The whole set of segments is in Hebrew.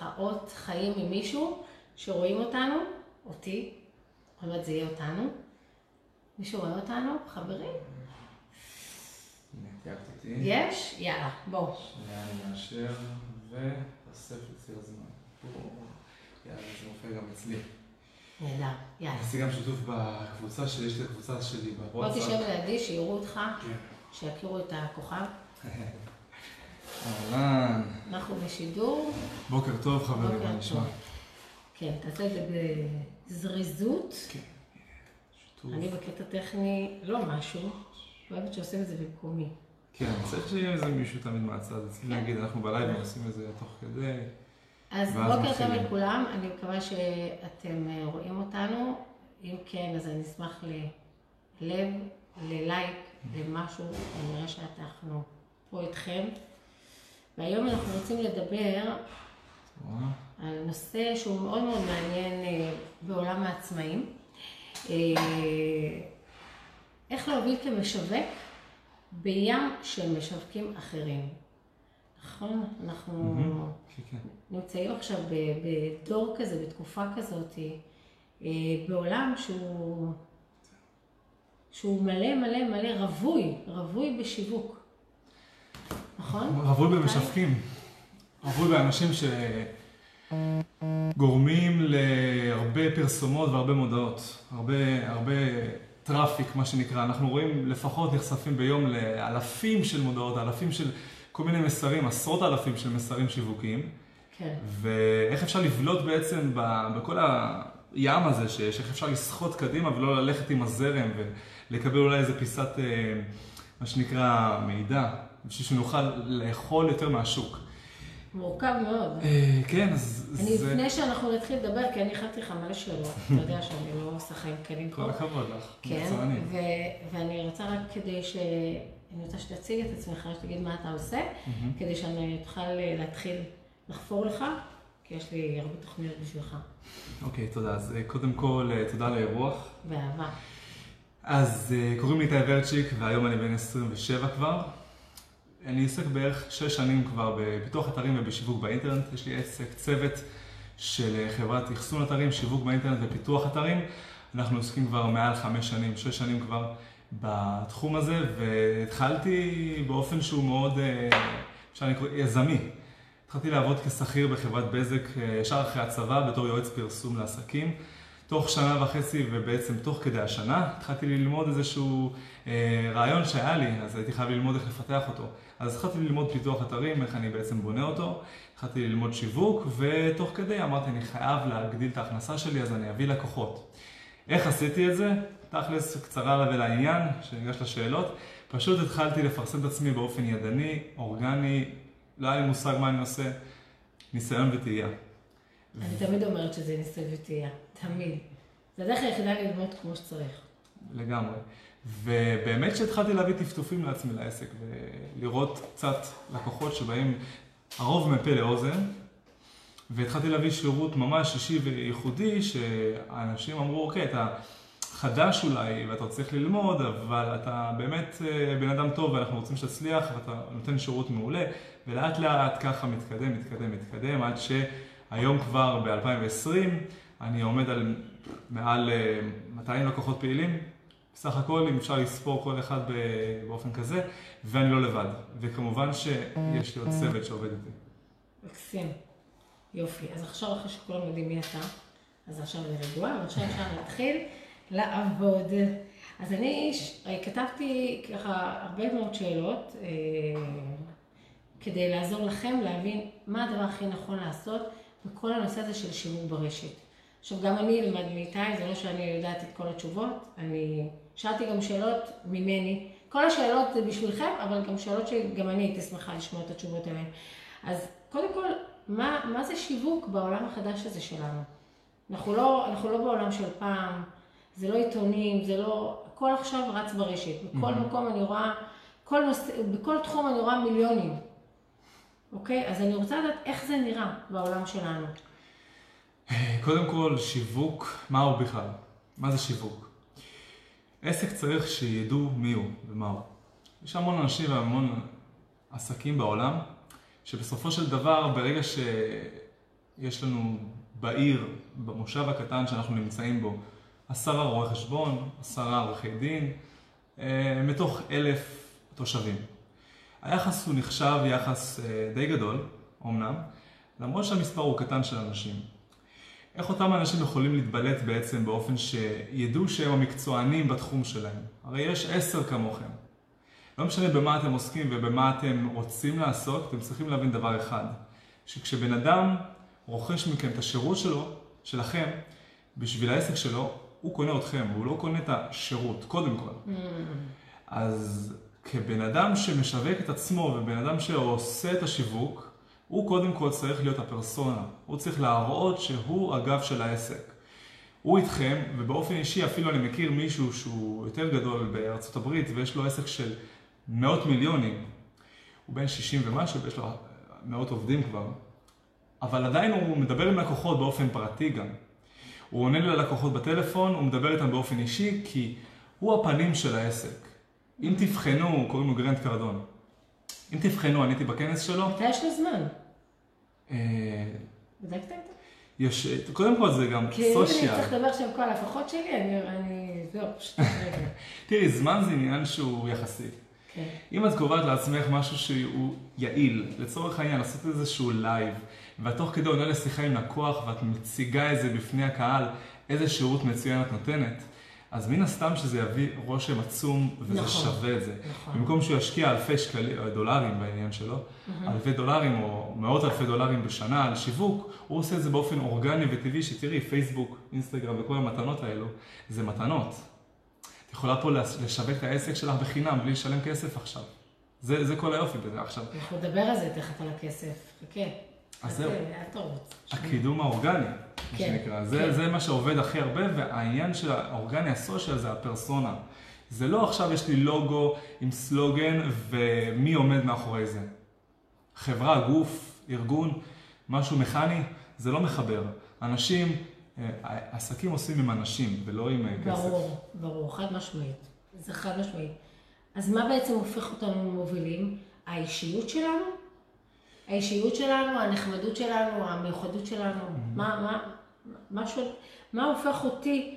ככה אות חיים ממישהו שרואים אותנו, אותי, עוד מעט זה יהיה אותנו. מישהו רואה אותנו? חברים? יש? יאללה, בואו. שנייה, אני מאשר, ותאסף לציר הזמן. יאללה, זה מופיע גם אצלי. נהדר, יאללה. עשיתי גם שיתוף בקבוצה שלי, יש לי את הקבוצה שלי בוא בוואטסאפ. תשב לידי, שיראו אותך, כן. שיכירו את הכוכב. אהלן. אנחנו בשידור. בוקר טוב חברים, מה נשמע? כן, תעשה את זה בזריזות. כן. שיתוף. אני בקטע טכני, לא משהו, אוהבת שעושים את זה במקומי. כן, צריך שיהיה איזה מישהו תמיד מהצד. אצלי כן. נגיד, אנחנו בלייב עושים את זה תוך כדי. אז בוקר טוב. לכולם, אני מקווה שאתם אה, רואים אותנו. אם כן, אז אני אשמח ללב, ללייק, למשהו, אני רואה שאנחנו פה איתכם. והיום אנחנו רוצים לדבר. על נושא שהוא מאוד מאוד מעניין אה, בעולם העצמאים. אה, איך להוביל כמשווק בים של משווקים אחרים. נכון? אנחנו. כן, כן. נמצאים עכשיו בדור כזה, בתקופה כזאת, אה, בעולם שהוא, שהוא מלא מלא מלא רווי, רווי בשיווק. נכון? רווי במשווקים. רווי באנשים שגורמים להרבה פרסומות והרבה מודעות. הרבה, הרבה traffic, מה שנקרא. אנחנו רואים לפחות נחשפים ביום לאלפים של מודעות, אלפים של כל מיני מסרים, עשרות אלפים של מסרים שיווקיים. כן. ואיך אפשר לבלוט בעצם בכל הים הזה שיש, איך אפשר לסחוט קדימה ולא ללכת עם הזרם ולקבל אולי איזה פיסת, אה, מה שנקרא, מידע, בשביל שנוכל לאכול יותר מהשוק. מורכב מאוד. אה, כן, אז אני, זה... לפני שאנחנו נתחיל לדבר, כי אני הכנתי לך מלא שאלות, אתה יודע שאני לא עושה חיים קלים פה. כל הכבוד לך, כן. ו- ואני רוצה רק כדי ש... אני רוצה שתציג את עצמך, שתגיד מה אתה עושה. כדי שאני אוכל אה, להתחיל לחפור לך, כי יש לי הרבה תוכניות בשבילך, אוקיי, תודה. אז אה, קודם כל, תודה על האירוח. באהבה. אז קוראים לי איתי ורצ'יק, והיום אני בן 27 כבר. אני עוסק בערך 6 שנים כבר בפיתוח אתרים ובשיווק באינטרנט. יש לי עסק, צוות של אה, חברת אחסון אתרים, שיווק באינטרנט ופיתוח אתרים. אנחנו עוסקים כבר מעל 5 שנים, 6 שנים כבר בתחום הזה, והתחלתי באופן שהוא מאוד, אה, אפשר לקרוא, יזמי. התחלתי לעבוד כשכיר בחברת בזק אה, ישר אחרי הצבא בתור יועץ פרסום לעסקים. תוך שנה וחצי ובעצם תוך כדי השנה התחלתי ללמוד איזשהו אה, רעיון שהיה לי, אז הייתי חייב ללמוד איך לפתח אותו. אז התחלתי ללמוד פיתוח אתרים, איך אני בעצם בונה אותו, התחלתי ללמוד שיווק, ותוך כדי אמרתי אני חייב להגדיל את ההכנסה שלי, אז אני אביא לקוחות. איך עשיתי את זה? תכלס, קצרה ולעניין, שניגש לשאלות. פשוט התחלתי לפרסם את עצמי באופן ידני, אורגני, לא היה לי מושג מה אני עושה, ניסיון וטעייה. אני תמיד אומרת שזה ניסוי וטעייה, תמיד. זה הדרך היחידה ללמוד כמו שצריך. לגמרי. ובאמת שהתחלתי להביא טפטופים לעצמי לעסק, ולראות קצת לקוחות שבהם הרוב מפה לאוזן, והתחלתי להביא שירות ממש אישי וייחודי, שהאנשים אמרו, אוקיי, אתה חדש אולי, ואתה צריך ללמוד, אבל אתה באמת אה, בן אדם טוב, ואנחנו רוצים שתצליח, ואתה נותן שירות מעולה, ולאט לאט ככה מתקדם, מתקדם, מתקדם, עד שהיום כבר ב-2020, אני עומד על מעל אה, 200 לקוחות פעילים, בסך הכל, אם אפשר לספור כל אחד באופן כזה, ואני לא לבד. וכמובן שיש לי עוד צוות שעובד איתי. מקסים. יופי. אז עכשיו, אחרי שכולם יודעים מי אתה, אז עכשיו אני רגועה, ועכשיו אפשר להתחיל לעבוד. אז אני ש- כתבתי ככה הרבה מאוד שאלות, אה, כדי לעזור לכם להבין מה הדבר הכי נכון לעשות בכל הנושא הזה של שיווק ברשת. עכשיו, גם אני אלמד מאיתי, זה לא שאני יודעת את כל התשובות, אני שאלתי גם שאלות ממני. כל השאלות זה בשבילכם, אבל גם שאלות שגם אני הייתי שמחה לשמוע את התשובות עליהן. אז קודם כל, מה, מה זה שיווק בעולם החדש הזה שלנו? אנחנו לא, אנחנו לא בעולם של פעם, זה לא עיתונים, זה לא... הכל עכשיו רץ ברשת. בכל מהמם. מקום אני רואה, כל נושא, בכל תחום אני רואה מיליונים. אוקיי? אז אני רוצה לדעת איך זה נראה בעולם שלנו. קודם כל, שיווק, מה הוא בכלל? מה זה שיווק? עסק צריך שידעו מי הוא ומה הוא. יש המון אנשים והמון עסקים בעולם, שבסופו של דבר, ברגע יש לנו בעיר, במושב הקטן שאנחנו נמצאים בו, עשרה רואי חשבון, עשרה עורכי דין, אה, מתוך אלף תושבים. היחס הוא נחשב יחס אה, די גדול, אמנם, למרות שהמספר הוא קטן של אנשים. איך אותם אנשים יכולים להתבלט בעצם באופן שידעו שהם המקצוענים בתחום שלהם? הרי יש עשר כמוכם. לא משנה במה אתם עוסקים ובמה אתם רוצים לעסוק, אתם צריכים להבין דבר אחד, שכשבן אדם רוכש מכם את השירות שלו, שלכם, בשביל העסק שלו, הוא קונה אתכם, הוא לא קונה את השירות, קודם כל. Mm. אז כבן אדם שמשווק את עצמו ובן אדם שעושה את השיווק, הוא קודם כל צריך להיות הפרסונה. הוא צריך להראות שהוא הגב של העסק. הוא איתכם, ובאופן אישי אפילו אני מכיר מישהו שהוא יותר גדול בארצות הברית ויש לו עסק של מאות מיליונים. הוא בן 60 ומשהו ויש לו מאות עובדים כבר. אבל עדיין הוא מדבר עם לקוחות באופן פרטי גם. הוא עונה ללקוחות בטלפון, הוא מדבר איתם באופן אישי, כי הוא הפנים של העסק. אם תבחנו, קוראים לו גרנד קרדון. אם תבחנו, אני הייתי בכנס שלו. יש לו זמן? אה? יש, קודם כל זה גם סושיאל. כי אם אני צריך לדבר עם כל ההפחות שלי, אני, זהו, פשוט רגע. תראי, זמן זה עניין שהוא יחסי. כן. אם את קובעת לעצמך משהו שהוא יעיל, לצורך העניין, לעשות איזשהו לייב, ואת תוך כדי עונה לשיחה עם לקוח ואת מציגה את זה בפני הקהל, איזה שירות מצוין את נותנת, אז מן הסתם שזה יביא רושם עצום וזה נכון, שווה את זה. נכון. במקום שהוא ישקיע אלפי שקלים, או דולרים בעניין שלו, mm-hmm. אלפי דולרים או מאות אלפי דולרים בשנה על שיווק, הוא עושה את זה באופן אורגני וטבעי, שתראי, פייסבוק, אינסטגרם וכל המתנות האלו, זה מתנות. את יכולה פה לשווק את העסק שלך בחינם בלי לשלם כסף עכשיו. זה, זה כל היופי בזה עכשיו. אנחנו נדבר על זה תכף על הכסף, חכה. אז זהו. הקידום האורגני, מה כן, שנקרא. זה, כן. זה מה שעובד הכי הרבה, והעניין של האורגני, הסושיאל, זה הפרסונה. זה לא עכשיו יש לי לוגו עם סלוגן ומי עומד מאחורי זה. חברה, גוף, ארגון, משהו מכני, זה לא מחבר. אנשים, אה, עסקים עושים עם אנשים ולא עם אה, כסף. ברור, ברור, חד משמעית. זה חד משמעית. אז מה בעצם הופך אותנו למובילים? האישיות שלנו? האישיות שלנו, הנחמדות שלנו, המיוחדות שלנו, mm-hmm. מה, מה, מה, שול, מה הופך אותי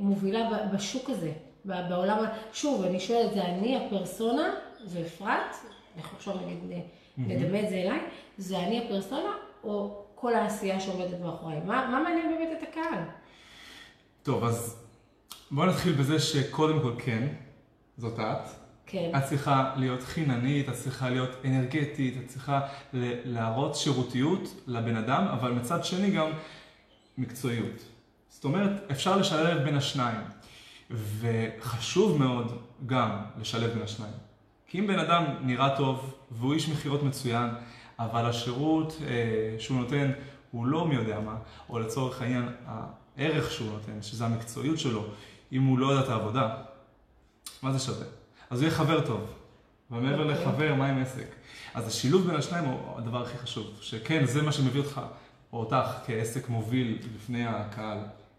למובילה בשוק הזה, בעולם, שוב, אני שואלת, זה אני הפרסונה, זה אפרת, אנחנו עכשיו נגיד mm-hmm. נדמה את זה אליי, זה אני הפרסונה, או כל העשייה שעומדת מאחוריי? מה, מה מעניין באמת את הקהל? טוב, אז בואו נתחיל בזה שקודם כל כן, זאת את. כן. את צריכה להיות חיננית, את צריכה להיות אנרגטית, את צריכה להראות שירותיות לבן אדם, אבל מצד שני גם מקצועיות. זאת אומרת, אפשר לשלב בין השניים, וחשוב מאוד גם לשלב בין השניים. כי אם בן אדם נראה טוב והוא איש מכירות מצוין, אבל השירות אה, שהוא נותן הוא לא מי יודע מה, או לצורך העניין הערך שהוא נותן, שזה המקצועיות שלו, אם הוא לא יודע את העבודה, מה זה שווה? אז הוא יהיה חבר טוב. ומעבר okay. אוקיי. לחבר, מה עם עסק? אז השילוב בין השניים הוא הדבר הכי חשוב. שכן, זה מה שמביא אותך, או אותך, כעסק מוביל לפני הקהל.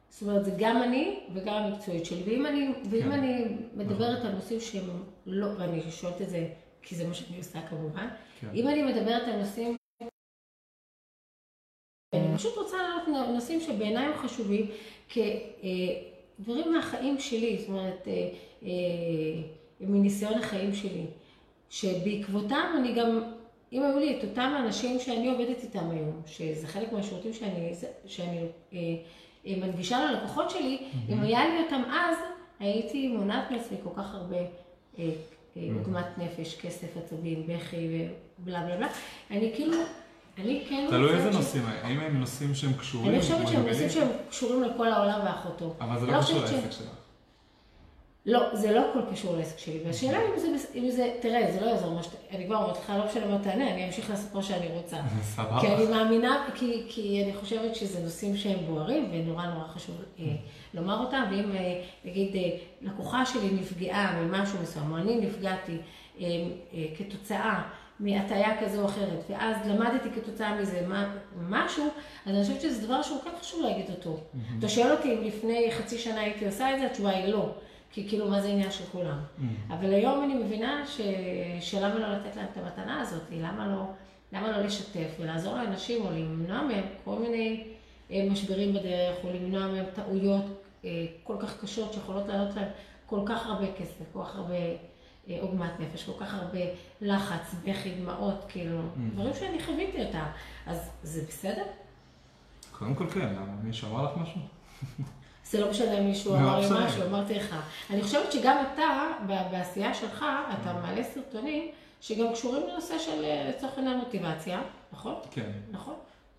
זאת אומרת, זה גם אני וגם המקצועית שלי. ואם אני, ואם כן. אני מדברת נכון. על נושאים שהם לא, ואני שואלת את זה כי זה מה שאני עושה כמובן, כן. אם אני מדברת על נושאים... אני פשוט רוצה לעלות נושאים שבעיניי הם חשובים כדברים מהחיים שלי, זאת אומרת, אה, אה, מניסיון החיים שלי, שבעקבותם אני גם, אם היו לי את אותם האנשים שאני עובדת איתם היום, שזה חלק מהשירותים שאני, שאני אה, אה, מנגישה ללקוחות שלי, mm-hmm. אם היה לי אותם אז, הייתי מונעת מעצמי כל כך הרבה אה, עוגמת אה, נפש, כסף, עצבים, בכי ובלה בלה בלה. אני כאילו... אני כן... תלוי איזה נושאים, האם הם נושאים שהם קשורים? אני חושבת שהם נושאים שהם קשורים לכל העולם ואחותו. אבל זה לא, לא קשור לעסק שלך. לא, זה לא הכל קשור לעסק שלי. והשאלה אם זה, אם זה, תראה, זה לא יעזור מה שאתה, אני כבר אומרת לך, לא משנה מה תענה, אני אמשיך לעשות מה שאני רוצה. סבבה. כי אני מאמינה, כי, כי אני חושבת שזה נושאים שהם בוערים, ונורא נורא חשוב אה, לומר אותם, ואם אה, נגיד אה, לקוחה שלי נפגעה ממשהו מסוים, או אני נפגעתי אה, אה, כתוצאה מהטיה כזו או אחרת, ואז למדתי כתוצאה מזה מה, משהו, אז אני חושבת שזה דבר שהוא כן חשוב להגיד אותו. אתה שואל אותי אם לפני חצי שנה הייתי עושה את זה, התשובה היא לא. כי כאילו, מה זה עניין של כולם? Mm. אבל היום אני מבינה ש... שלמה לא לתת להם את המתנה הזאת, למה לא למה לא לשתף ולעזור לאנשים או למנוע מהם כל מיני אה, משברים בדרך, או למנוע מהם טעויות אה, כל כך קשות שיכולות לעלות להם כל כך הרבה כסף, כל כך הרבה אה, עוגמת נפש, כל כך הרבה לחץ, בכי, דמעות, כאילו, Mm. דברים שאני חוויתי אותם. אז זה בסדר? קודם כל כן, למה? מישהו אמר לך משהו? זה לא משנה אם מישהו לא אמר לי. משהו, אמרתי לך. אני חושבת שגם אתה, בעשייה שלך, אתה Mm. מעלה סרטונים שגם קשורים לנושא של, אה, לצורך העניין, מוטיבציה, נכון? כן. נכון.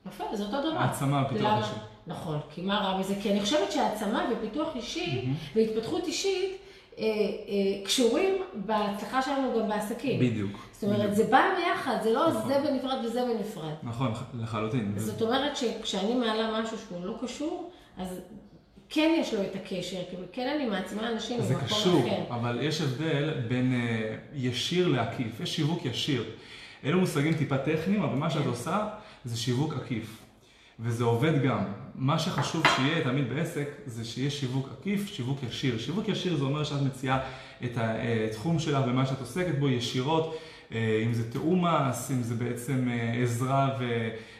יפה, זה אותו דבר. העצמה, פיתוח למה? אישי. נכון, כי מה רע בזה? כי אני חושבת שהעצמה ופיתוח אישי והתפתחות אישית אה, אה, קשורים בהצלחה שלנו גם בעסקים. בדיוק. זאת אומרת, בדיוק. זה בא ביחד, זה לא נכון. זה בנפרד וזה בנפרד. נכון, לחלוטין. זאת אומרת שכשאני מעלה משהו שהוא לא קשור, אז כן יש לו את הקשר, כי כן אני מעצימה אנשים זה ממקום קשור, אחר. אבל יש הבדל בין אה, ישיר לעקיף. יש שיווק ישיר. אלו מושגים טיפה טכניים, אבל מה שאת כן. עושה זה שיווק עקיף. וזה עובד גם. מה שחשוב שיהיה תמיד בעסק, זה שיהיה שיווק עקיף, שיווק ישיר. שיווק ישיר זה אומר שאת מציעה את התחום שלך ומה שאת עוסקת בו ישירות, אה, אם זה תיאום מס, אם זה בעצם אה, עזרה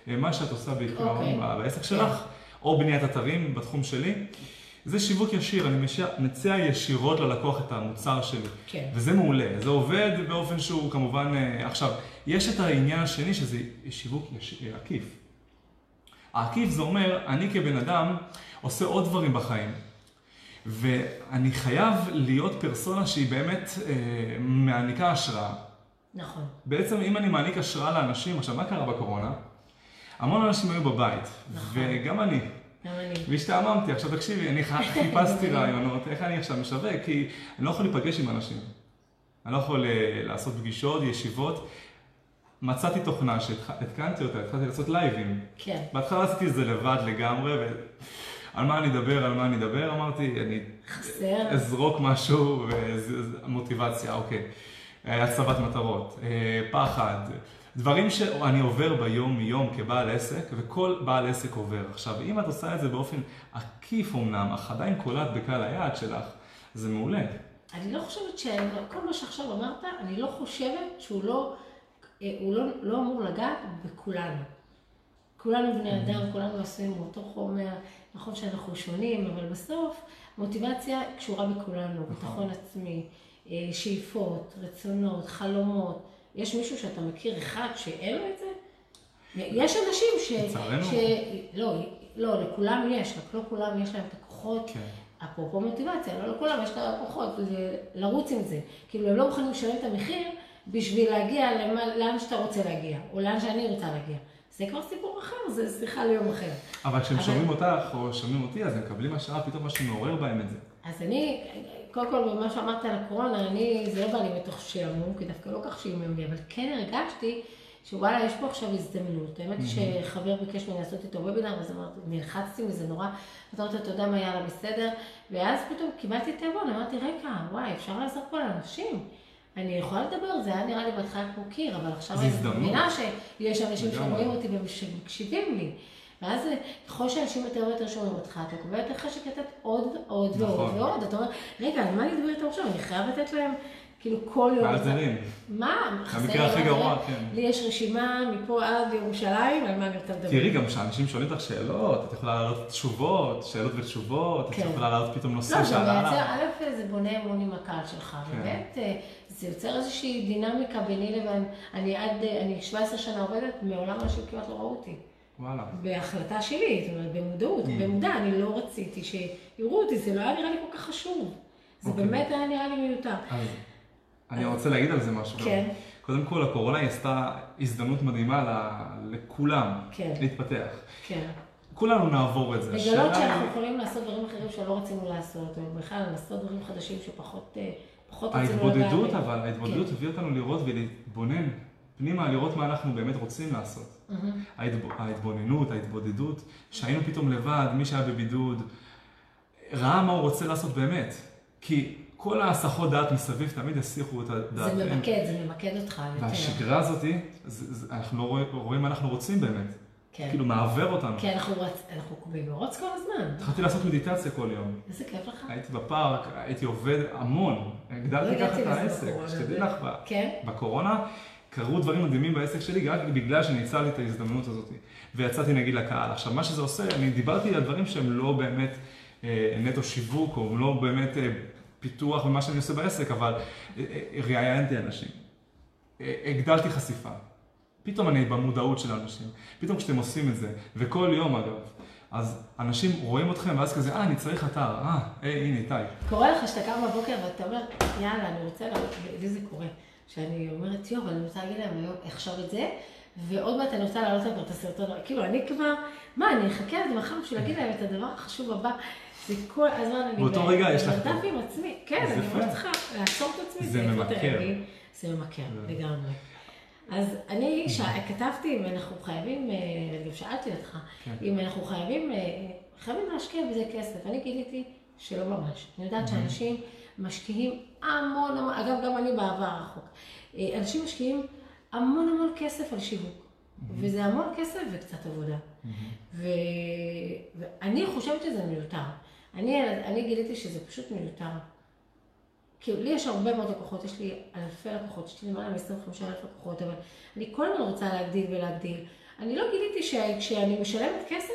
ומה שאת עושה בעיקר אוקיי. בעסק שלך, או בניית אתרים בתחום שלי. זה שיווק ישיר, אני מציע, מציע ישירות ללקוח את המוצר שלי. כן. וזה מעולה, זה עובד באופן שהוא כמובן... אה, עכשיו, יש את העניין השני שזה שיווק יש, אה, עקיף. העקיף זה אומר, אני כבן אדם עושה עוד דברים בחיים. ואני חייב להיות פרסונה שהיא באמת אה, מעניקה השראה. נכון. בעצם אם אני מעניק השראה לאנשים, עכשיו מה קרה בקורונה? המון אנשים היו בבית, נכון. וגם אני. והשתעממתי, עכשיו תקשיבי, אני חיפשתי רעיונות, איך אני עכשיו משווק, כי אני לא יכול להיפגש עם אנשים. אני לא יכול אה, לעשות פגישות, ישיבות. מצאתי תוכנה שהתקנתי אותה, התחלתי לעשות לייבים. כן. בהתחלה עשיתי את זה לבד לגמרי, ועל מה אני אדבר, על מה אני אדבר, אמרתי, אני חסר. אזרוק משהו, ומוטיבציה, אוקיי. הצבת מטרות, אה, פחד, דברים שאני עובר ביום מיום כבעל עסק, וכל בעל עסק עובר. עכשיו, אם את עושה את זה באופן עקיף אמנם, אך עדיין קולט בקהל היעד שלך, זה מעולה. אני לא חושבת ש... כל מה שעכשיו אמרת, אני לא חושבת שהוא לא... אה, הוא לא, לא אמור לגעת בכולנו. כולנו בני אדם, כולנו עשויים מאותו חומר, נכון שאנחנו שונים, אבל בסוף מוטיבציה קשורה בכולנו, ביטחון עצמי, אה, שאיפות, רצונות, חלומות. יש מישהו שאתה מכיר אחד שאין לו את זה? יש אנשים ש... לצערנו. ש... לא, לא, לכולם יש, רק לא כולם יש להם את הכוחות. כן. אפרופו מוטיבציה, לא לכולם יש את הכוחות לרוץ עם זה. כאילו, הם לא מוכנים לשלם את המחיר בשביל להגיע למה, לאן שאתה רוצה להגיע, או לאן שאני רוצה להגיע. זה כבר סיפור אחר, זה שיחה ליום אחר. אבל כשהם אבל- שומעים אותך או שומעים אותי, אז הם מקבלים השראה, פתאום משהו מעורר בהם את זה. אז אני, קודם כל, במה שאמרת על הקורונה, אני, זה לא בא לי מתוך שעמום, כי דווקא לא כך שעמם לי, אבל כן הרגשתי שוואלה, יש פה עכשיו הזדמנות. האמת היא שחבר ביקש ממני לעשות איתו וובינר, אז אמרתי, נלחצתי מזה נורא. אז אמרתי, אתה יודע מה, יאללה, בסדר. ואז פתאום קיבלתי תיאבון, אמרתי, רגע, וואי, אפשר לעזור פה לאנשים. אני יכולה לדבר, זה היה נראה לי בהתחלה כמו קיר, אבל עכשיו אני. מבינה שיש אנשים. שרואים אותי ושמקשיבים לי. ואז ככל שאנשים יותר ויותר שומעים אותך, אתה קובע יותר חשק לתת עוד ועוד ועוד נכון. ועוד. אתה אומר, רגע, על מה אני אדבר איתם עכשיו? אני חייב לתת להם, כאילו, כל יום. מאזרים. מה? לי הכי מה גרוע, זה? כן. לי יש רשימה מפה עד ירושלים, על מה אני רוצה לדבר. תראי גם כשאנשים שואלים אותך שאלות, את יכולה לעלות תשובות, שאלות ותשובות, את כן. יכולה לעלות פתאום נושא לא, זה שעלה מייצר, עליו. א', זה בונה אמון עם הקהל שלך, כן. באמת, אה, זה יוצר איזושהי דינמיקה ביני לבין, אני עד, אה, אני 17 שנה עובדת, מעולם אנשים כמעט לא ראו אותי. וואלה. בהחלטה שלי, זאת אומרת, במודעות, Mm. במודע, אני לא רציתי שיראו אותי, זה לא היה נראה לי כל כך חשוב. זה אוקיי. באמת היה נראה לי מיותר. אז אני רוצה להגיד על זה משהו. כן. קודם כל, הקורונה היא עשתה הזדמנות מדהימה ל- לכולם כן. להתפתח. כן. כולנו נעבור את זה. לגלות שאנחנו יכולים לעשות דברים אחרים שלא רצינו לעשות, או בכלל לעשות דברים חדשים שפחות אה, ההתבודדות. אבל ההתבודדות כן. הביאה אותנו לראות ולהתבונן פנימה, לראות מה אנחנו באמת רוצים לעשות. מהמם. ההתב- ההתבוננות, ההתבודדות, שהיינו פתאום לבד, מי שהיה בבידוד, ראה מה הוא רוצה לעשות באמת. כי כל ההסחות דעת מסביב תמיד הסיחו את הדעת. זה ממקד, זה ממקד אותך יותר. והשגרה הזאת, זה- זה- אנחנו לא רואים- רואים מה אנחנו רוצים באמת. כן. כאילו מעוור אותנו. כי אנחנו רצ- אנחנו במרוץ כל הזמן. התחלתי לעשות מדיטציה כל יום. איזה כיף לך. הייתי בפארק, הייתי עובד המון. לא הגדלתי הגעתי ככה את העסק, שתדעי לך, כן? בקורונה קרו דברים מדהימים בעסק שלי רק בגלל שניצלתי את ההזדמנות הזאת. ויצאתי נגיד לקהל. עכשיו, מה שזה עושה, אני דיברתי על דברים שהם לא באמת אה, נטו שיווק, או לא באמת אה, פיתוח ומה שאני עושה בעסק, אבל אה, אה, ראיינתי אנשים. אה, הגדלתי חשיפה. פתאום אני במודעות של האנשים. פתאום כשאתם עושים את זה, וכל יום אגב, אז אנשים רואים אתכם, ואז כזה, אה, אני צריך אתר, אה, היי, הנה איתי. קורה לך שאתה קם בבוקר ואתה אומר, יאללה, אני רוצה לעלות, לי זה קורה. שאני אומרת, יואו, אני רוצה להגיד להם היום עכשיו את זה, ועוד מעט אני רוצה להעלות להם את הסרטון, כאילו, אני כבר, מה, אני אחכה לזה מחר בשביל להגיד להם את הדבר החשוב הבא. זה כל הזמן, אני באותו רגע יש לך... במרדף עם עצמי, כן, אני. ממש צריכה לעצור את עצמי, זה ממכר. זה ממכר, לגמרי. אז אני כתבתי אם אנחנו חייבים, אה, גם שאלתי אותך, כן. אם אנחנו חייבים, אה, חייבים להשקיע בזה כסף. אני גיליתי שלא ממש. אני יודעת שאנשים משקיעים המון המון, אגב, גם אני בעבר הרחוק. אה, אנשים משקיעים המון המון כסף על שיווק. וזה המון כסף וקצת עבודה. ו... ואני חושבת שזה מיותר. אני, אני גיליתי שזה פשוט מיותר. כאילו, לי יש הרבה מאוד לקוחות, יש לי אלפי לקוחות, יש לי למעלה מ-25 אלף לקוחות, אבל אני כל הזמן רוצה להגדיל ולהגדיל. אני לא גיליתי שכשאני משלמת כסף,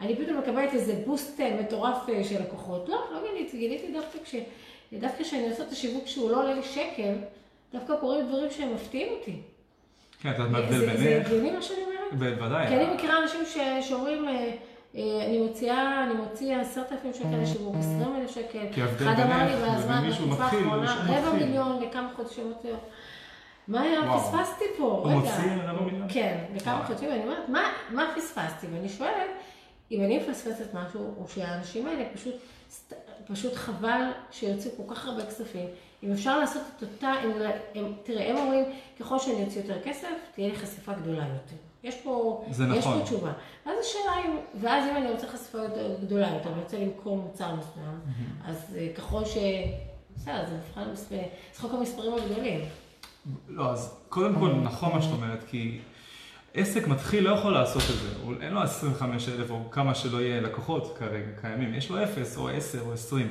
אני פתאום מקבלת איזה בוסט אה, מטורף אה, של לקוחות. לא, לא גיליתי, גיליתי דווקא כש... דווקא כשאני עושה את השיווק שהוא לא עולה לי שקל, דווקא קורים דברים שהם מפתיעים אותי. כן, את יודעת מה ההבדל זה- זה בינך? הגיוני מה שאני אומרת? בוודאי. כי אני מכירה אנשים שאומרים, אה, אה, אני מוציאה, אני מוציאה עשרת אלפים שקל לשיווק, עשרים אלף שקל. כי ההבדל אחד אמר לי בינך מישהו בתקופה האחרונה, רבע. מיליון לכמה חודשים יותר. מה היה. פספסתי פה, הוא רגע. מוציא רבע מיליון? כן, לכמה וואו. חודשים, ואני אומרת, מה, פספסתי? ואני שואלת, אם אני מפספסת משהו, או שהאנשים האלה פשוט, פשוט חבל שיוציאו כל כך הרבה כספים. אם אפשר לעשות את אותה, אם, הם, תראה, הם אומרים, ככל שאני אוציא יותר כסף, תהיה לי חשיפה גדולה יותר. יש פה, יש נכון. פה תשובה. ואז השאלה אם, ואז אם אני רוצה חשיפה יותר גדולה יותר, אני רוצה למכור מוצר מסוים, אז אה, ככל ש... בסדר, זה מבחן חוק המספרים הגדולים. לא, אז קודם כל נכון מה שאת אומרת, כי עסק מתחיל לא יכול לעשות את זה. הוא- אין לו 25 אלף או כמה שלא יהיה לקוחות כרגע קיימים, יש לו 0 או 10 או 20.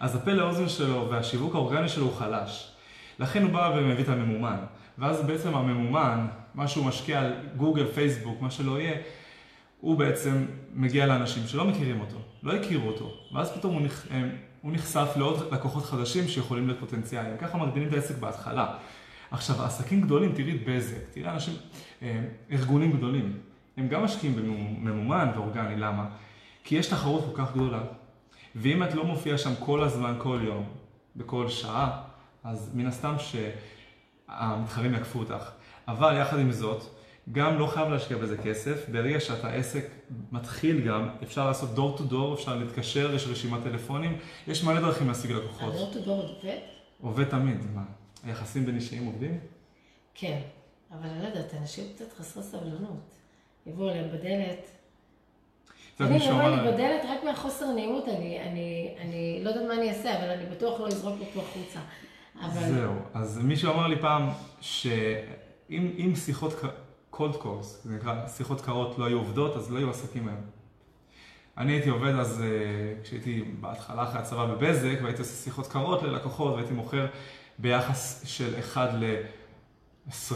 אז הפה לאוזן שלו והשיווק האורגני שלו הוא חלש. לכן הוא בא ומביא את הממומן. ואז בעצם הממומן, מה שהוא משקיע על גוגל, פייסבוק, מה שלא יהיה, הוא בעצם מגיע לאנשים שלא מכירים אותו, לא הכירו אותו, ואז פתאום הוא, נכ... אה, הוא נחשף לעוד לקוחות חדשים שיכולים להיות פוטנציאליים. ככה מגדילים את העסק בהתחלה. עכשיו, עסקים גדולים, תראי את בזק, תראי אנשים, אה, ארגונים גדולים, הם גם משקיעים בממומן ואורגני, למה? כי יש תחרות כל כך גדולה, ואם את לא מופיעה שם כל הזמן, כל יום, בכל שעה, אז מן הסתם שהמתחרים יעקפו אותך. אבל יחד עם זאת, גם לא חייב להשקיע בזה כסף, ברגע שאתה עסק מתחיל גם, אפשר לעשות דור טו דור, אפשר להתקשר, יש רשימת טלפונים, יש מלא דרכים להשיג לקוחות. הדור טו דור עובד? עובד תמיד, מה? היחסים בין אישיים עובדים? כן, אבל אני לא יודעת, אנשים קצת חסרי סבלנות. יבואו אליהם בדלת. אני יבוא לי בדלת רק מהחוסר נעימות, אני, אני, אני לא יודעת מה אני אעשה, אבל אני בטוח לא אזרוק אותו החוצה. אבל זהו, אז מישהו אמר לי פעם שאם אם שיחות cold calls, זה נקרא שיחות קרות לא היו עובדות, אז לא היו עסקים היום. אני הייתי עובד אז, אה, כשהייתי בהתחלה אחרי הצבא בבזק, והייתי עושה שיחות קרות ללקוחות, והייתי מוכר ביחס של 1 ל-20,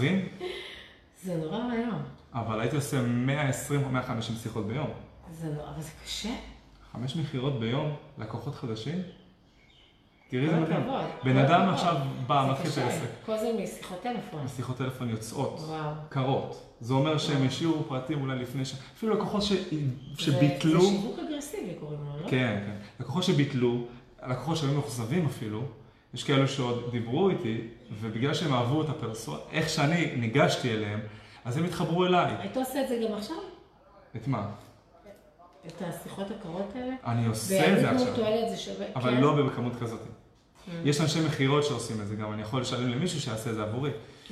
זה נורא ואיום. אבל הייתי עושה 120 או 150 שיחות ביום. זה נורא, אבל זה קשה. חמש מכירות ביום, לקוחות חדשים? תראי איזה מדהים. בן אדם. עכשיו בא, מתחיל את. העסק. כל זה משיחות טלפון. שיחות טלפון יוצאות. וואו. קרות. זה אומר שהם. השאירו פרטים אולי לפני ש... אפילו לקוחות ש... שביטלו... זה שיווק אגרסיבי קוראים לו, לא? כן, כן. לקוחות שביטלו, לקוחות שהיו מאוכזבים אפילו, יש כאלו שעוד דיברו איתי, ובגלל שהם אהבו את הפרסונה, איך שאני ניגשתי אליהם, אז הם התחברו אליי. היית עושה את זה גם עכשיו? את מה? את השיחות הקרות האלה? אני עושה את זה עכשיו, תועלת זה שווה, אבל כן? לא בכמות כזאת. Mm. יש אנשי מכירות שעושים את זה גם, אני יכול לשלם למישהו שיעשה את זה עבורי.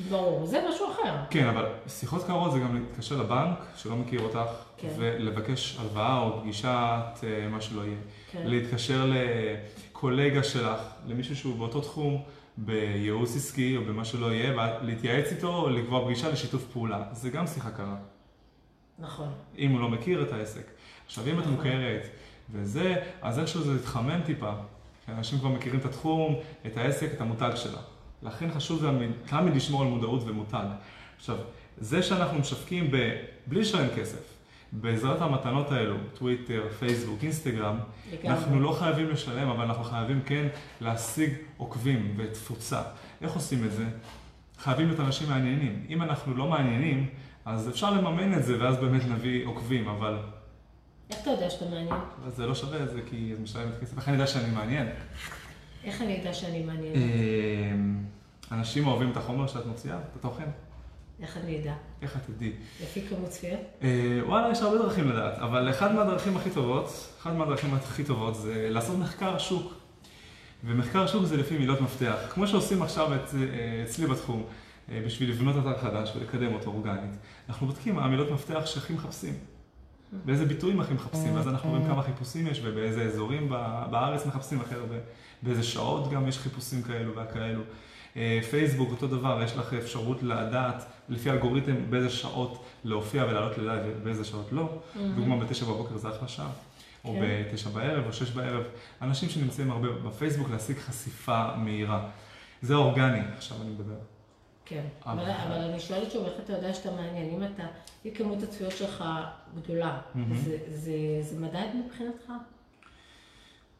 ברור, זה משהו אחר. כן, אבל שיחות קרות זה גם להתקשר לבנק, שלא מכיר אותך, כן. ולבקש הלוואה או פגישת אה, מה שלא יהיה. כן. להתקשר לקולגה שלך, למישהו שהוא באותו תחום, בייעוץ עסקי או במה שלא יהיה, ולהתייעץ איתו או לקבוע פגישה לשיתוף פעולה. זה גם שיחה קרה, נכון. אם הוא לא מכיר את העסק. עכשיו, אם את נכון. מוכרת וזה, אז איכשהו זה יתחמם טיפה. כי אנשים כבר מכירים את התחום, את העסק, את המותג שלה. לכן חשוב תמיד לשמור על מודעות ומותג. עכשיו, זה שאנחנו משווקים ב... בלי לשלם כסף, בעזרת המתנות האלו, טוויטר, פייסבוק, אינסטגרם. אנחנו לא חייבים לשלם, אבל אנחנו חייבים כן להשיג עוקבים ותפוצה. איך עושים את זה? חייבים להיות אנשים מעניינים. אם אנחנו לא מעניינים, אז אפשר לממן את זה, ואז באמת נביא עוקבים, אבל איך אתה יודע שאתה מעניין? זה לא שווה את זה, כי זה משלם את הכסף. איך אני יודע שאני מעניין? איך אני אדע שאני מעניינת? אמ, אנשים אוהבים את החומר שאת מוציאה, את התוכן. איך אני אדע? איך את תדעי? לפי כמות צפיות? אה, וואלה, יש הרבה דרכים לדעת, אבל אחד מהדרכים הכי טובות, אחד מהדרכים הכי טובות זה לעשות מחקר שוק. ומחקר שוק זה לפי מילות מפתח. כמו שעושים עכשיו את, אה, אצלי בתחום, אה, בשביל לבנות אתר חדש ולקדם אותו אורגנית. אנחנו בודקים מה המילות מפתח שהכי מחפשים. באיזה ביטויים הכי מחפשים, ואז אנחנו רואים כמה חיפושים יש ובאיזה אזורים בארץ מחפשים הכי הרבה. באיזה שעות גם יש חיפושים כאלו והכאלו. אה, פייסבוק אותו דבר, יש לך אפשרות לדעת לפי אלגוריתם באיזה שעות להופיע ולעלות ללייב ובאיזה שעות לא. דוגמה בתשע בבוקר זה אחלה שעה. או כן. בתשע בערב או שש בערב. אנשים שנמצאים הרבה בפייסבוק להשיג חשיפה מהירה. זה אורגני, עכשיו אני מדבר. כן. אבל- אבל אבל אני שואלת שוב, איך אתה יודע שאתה מעניין? אם אתה, אם כמות הצפיות שלך גדולה, מהמם. זה- זה- זה מדד מבחינתך?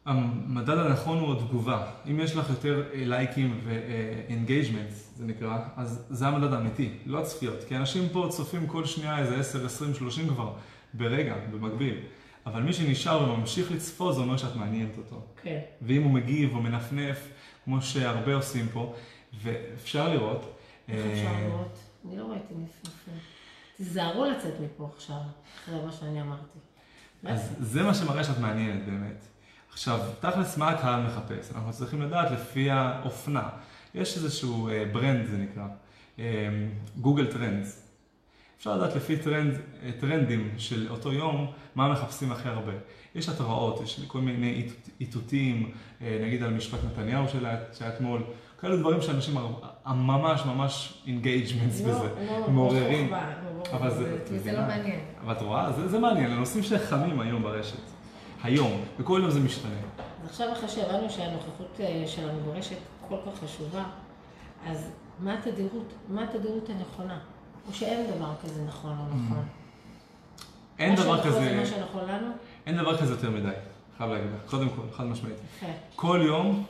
המדד הנכון הוא התגובה. אם יש לך יותר אה, לייקים ו-engagement, זה נקרא, אז זה המדד האמיתי, לא הצפיות. כי אנשים פה צופים כל שנייה איזה 10, 20, 30 כבר, ברגע, במקביל. אבל מי שנשאר וממשיך לצפות, זה אומר שאת מעניינת אותו. כן. ואם הוא מגיב או מנפנף, כמו שהרבה עושים פה, ואפשר לראות. איך אה, אפשר לראות? אני לא ראיתי נפנפים. תיזהרו לצאת מפה עכשיו, אחרי מה שאני אמרתי. אז זה מה שמראה שאת מעניינת באמת. עכשיו, תכלס, מה הקהל מחפש? אנחנו צריכים לדעת לפי האופנה. יש איזשהו אה, ברנד, זה נקרא, Google Trends. אפשר לדעת לפי טרנד, אה, טרנדים של אותו יום, מה מחפשים הכי הרבה. יש התראות, יש כל מיני איתות- איתותים, אה, נגיד על משפט נתניהו שלה- שהיה אתמול, כאלו דברים שאנשים ממש ממש engagements לא, בזה, לא, מעוררים. לא חוכמה, לא, אבל לא, זה- את זה לא? מעניין. אבל את רואה? זה, זה מעניין, הנושאים שחמים היום ברשת. היום, וכל יום זה משתנה. אז עכשיו אחרי שהבנו שהנוכחות אה, שלנו ברשת כל כך חשובה, אז מה התדירות, מה התדירות הנכונה? או שאין דבר כזה נכון או נכון? Mm. אין דבר שנכון זה כזה, מה שנכון לנו? אין דבר כזה יותר מדי, חייב להגיד לך, קודם כל, חד משמעית. כל יום,